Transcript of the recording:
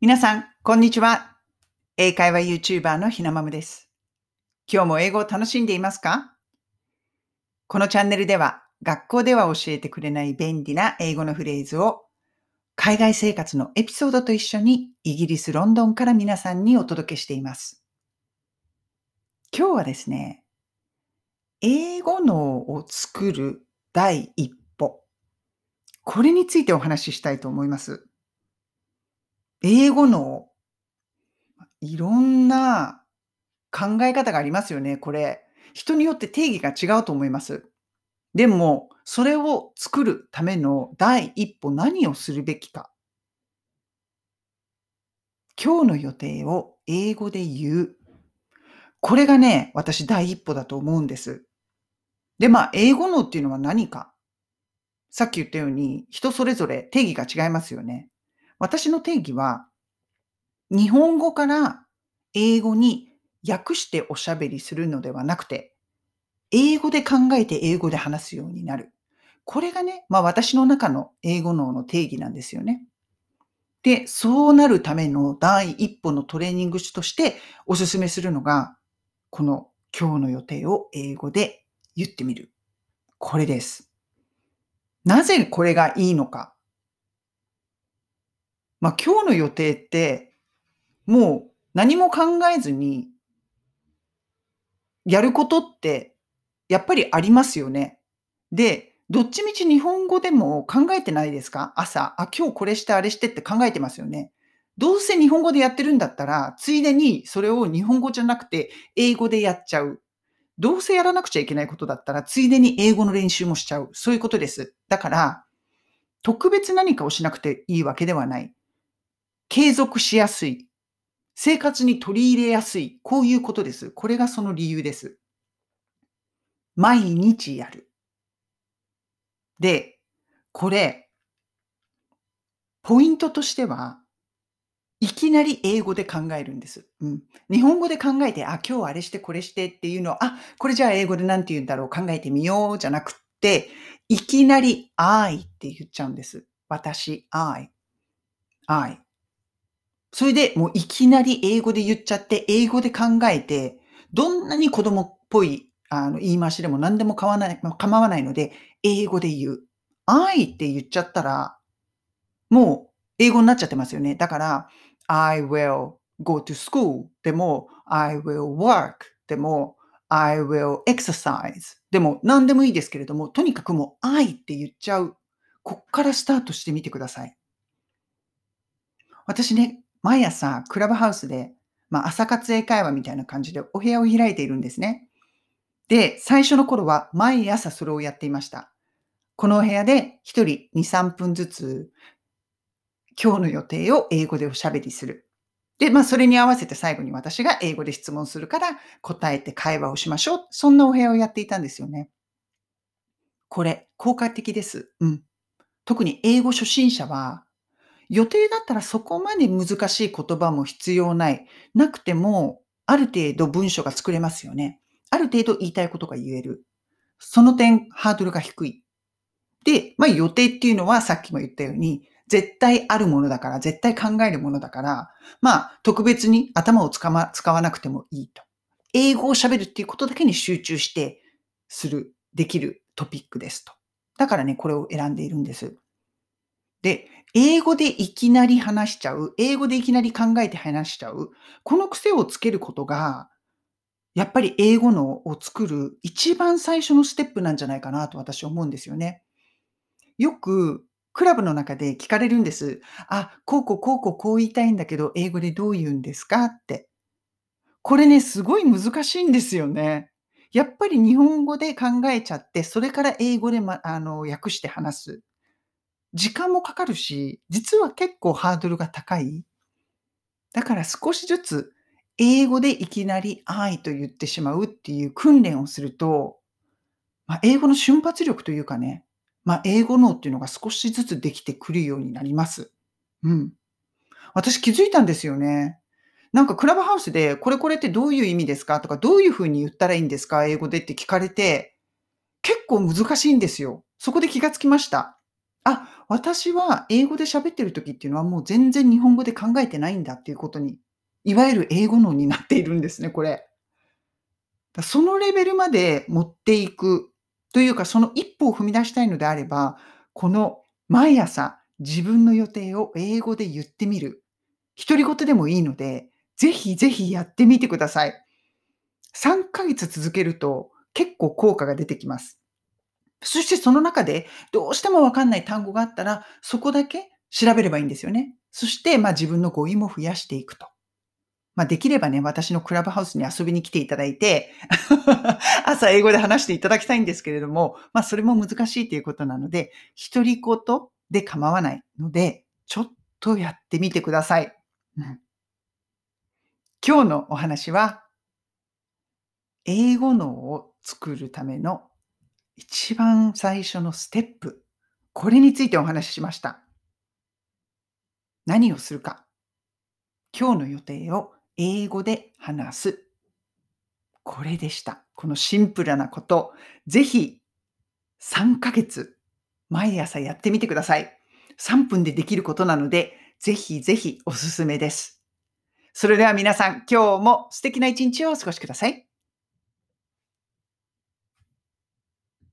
皆さん、こんにちは。英会話 YouTuber のひなまむです。今日も英語を楽しんでいますか？このチャンネルでは、学校では教えてくれない便利な英語のフレーズを、海外生活のエピソードと一緒にイギリス・ロンドンから皆さんにお届けしています。今日はですね、英語脳を作る第一歩。これについてお話ししたいと思います。英語のいろんな考え方がありますよね、これ。人によって定義が違うと思います。でも、それを作るための第一歩何をするべきか。今日の予定を英語で言う。これがね、私第一歩だと思うんです。で、まあ、英語のっていうのは何か。さっき言ったように、人それぞれ定義が違いますよね。私の定義は、日本語から英語に訳しておしゃべりするのではなくて、英語で考えて英語で話すようになる。これがね、まあ私の中の英語脳の定義なんですよね。で、そうなるための第一歩のトレーニングとしておすすめするのが、この今日の予定を英語で言ってみる。これです。なぜこれがいいのかまあ、今日の予定って、もう何も考えずに、やることって、やっぱりありますよね。で、どっちみち日本語でも考えてないですか？朝、あ、今日これしてあれしてって考えてますよね。どうせ日本語でやってるんだったら、ついでにそれを日本語じゃなくて英語でやっちゃう。どうせやらなくちゃいけないことだったら、ついでに英語の練習もしちゃう。そういうことです。だから、特別何かをしなくていいわけではない。継続しやすい。生活に取り入れやすい。こういうことです。これがその理由です。毎日やる。で、これ、ポイントとしては、いきなり英語で考えるんです。うん。日本語で考えて、あ、今日あれしてこれしてっていうのを、あ、これじゃあ英語で何て言うんだろう考えてみようじゃなくって、いきなり I って言っちゃうんです。私、I。I。それでもういきなり英語で言っちゃって、英語で考えて、どんなに子供っぽいあの言い回しでも何でも構わない構わないので、英語で言う。I って言っちゃったら、もう英語になっちゃってますよね。だから、I will go to school でも、I will work でも、I will exercise でも何でもいいですけれども、とにかくもう I って言っちゃう。こっからスタートしてみてください。私ね、毎朝クラブハウスで、まあ、朝活英会話みたいな感じでお部屋を開いているんですね。で、最初の頃は毎朝それをやっていました。このお部屋で1人2、3分ずつ今日の予定を英語でおしゃべりする。で、まあそれに合わせて最後に私が英語で質問するから答えて会話をしましょう。そんなお部屋をやっていたんですよね。これ、効果的です。うん。特に英語初心者は予定だったらそこまで難しい言葉も必要ない。なくても、ある程度文章が作れますよね。ある程度言いたいことが言える。その点、ハードルが低い。で、まあ予定っていうのはさっきも言ったように、絶対あるものだから、絶対考えるものだから、まあ特別に頭を使,、ま、使わなくてもいいと。英語を喋るっていうことだけに集中してする、できるトピックですと。だからね、これを選んでいるんです。で、英語でいきなり話しちゃう、英語でいきなり考えて話しちゃう、この癖をつけることが、やっぱり英語のを作る一番最初のステップなんじゃないかなと私は思うんですよね。よくクラブの中で聞かれるんです。あ、こうこうこうこうこう言いたいんだけど、英語でどう言うんですか？って。これね、すごい難しいんですよね。やっぱり日本語で考えちゃって、それから英語で、ま、あの訳して話す。時間もかかるし、実は結構ハードルが高い。だから少しずつ英語でいきなり愛と言ってしまうっていう訓練をすると、まあ、英語の瞬発力というかね、まあ、英語脳っていうのが少しずつできてくるようになります。うん。私気づいたんですよね。なんかクラブハウスで、これこれってどういう意味ですか？とか、どういうふうに言ったらいいんですか？英語でって聞かれて、結構難しいんですよ。そこで気がつきました。あ、私は英語で喋ってる時っていうのはもう全然日本語で考えてないんだっていうことに、いわゆる英語脳になっているんですね、これ。そのレベルまで持っていくというか、その一歩を踏み出したいのであれば、この毎朝自分の予定を英語で言ってみる。独り言でもいいので、ぜひぜひやってみてください。3ヶ月続けると結構効果が出てきます。そしてその中でどうしてもわかんない単語があったら、そこだけ調べればいいんですよね。そして、まあ、自分の語彙も増やしていくと。まあ、できればね、私のクラブハウスに遊びに来ていただいて 朝英語で話していただきたいんですけれども、まあ、それも難しいということなので、独り言で構わないので、ちょっとやってみてください。うん、今日のお話は、英語脳を作るための一番最初のステップ、これについてお話ししました。何をするか。今日の予定を英語で話す。これでした。このシンプルなこと、ぜひ3ヶ月毎朝やってみてください。3分でできることなので、ぜひぜひおすすめです。それでは皆さん、今日も素敵な一日をお過ごしください。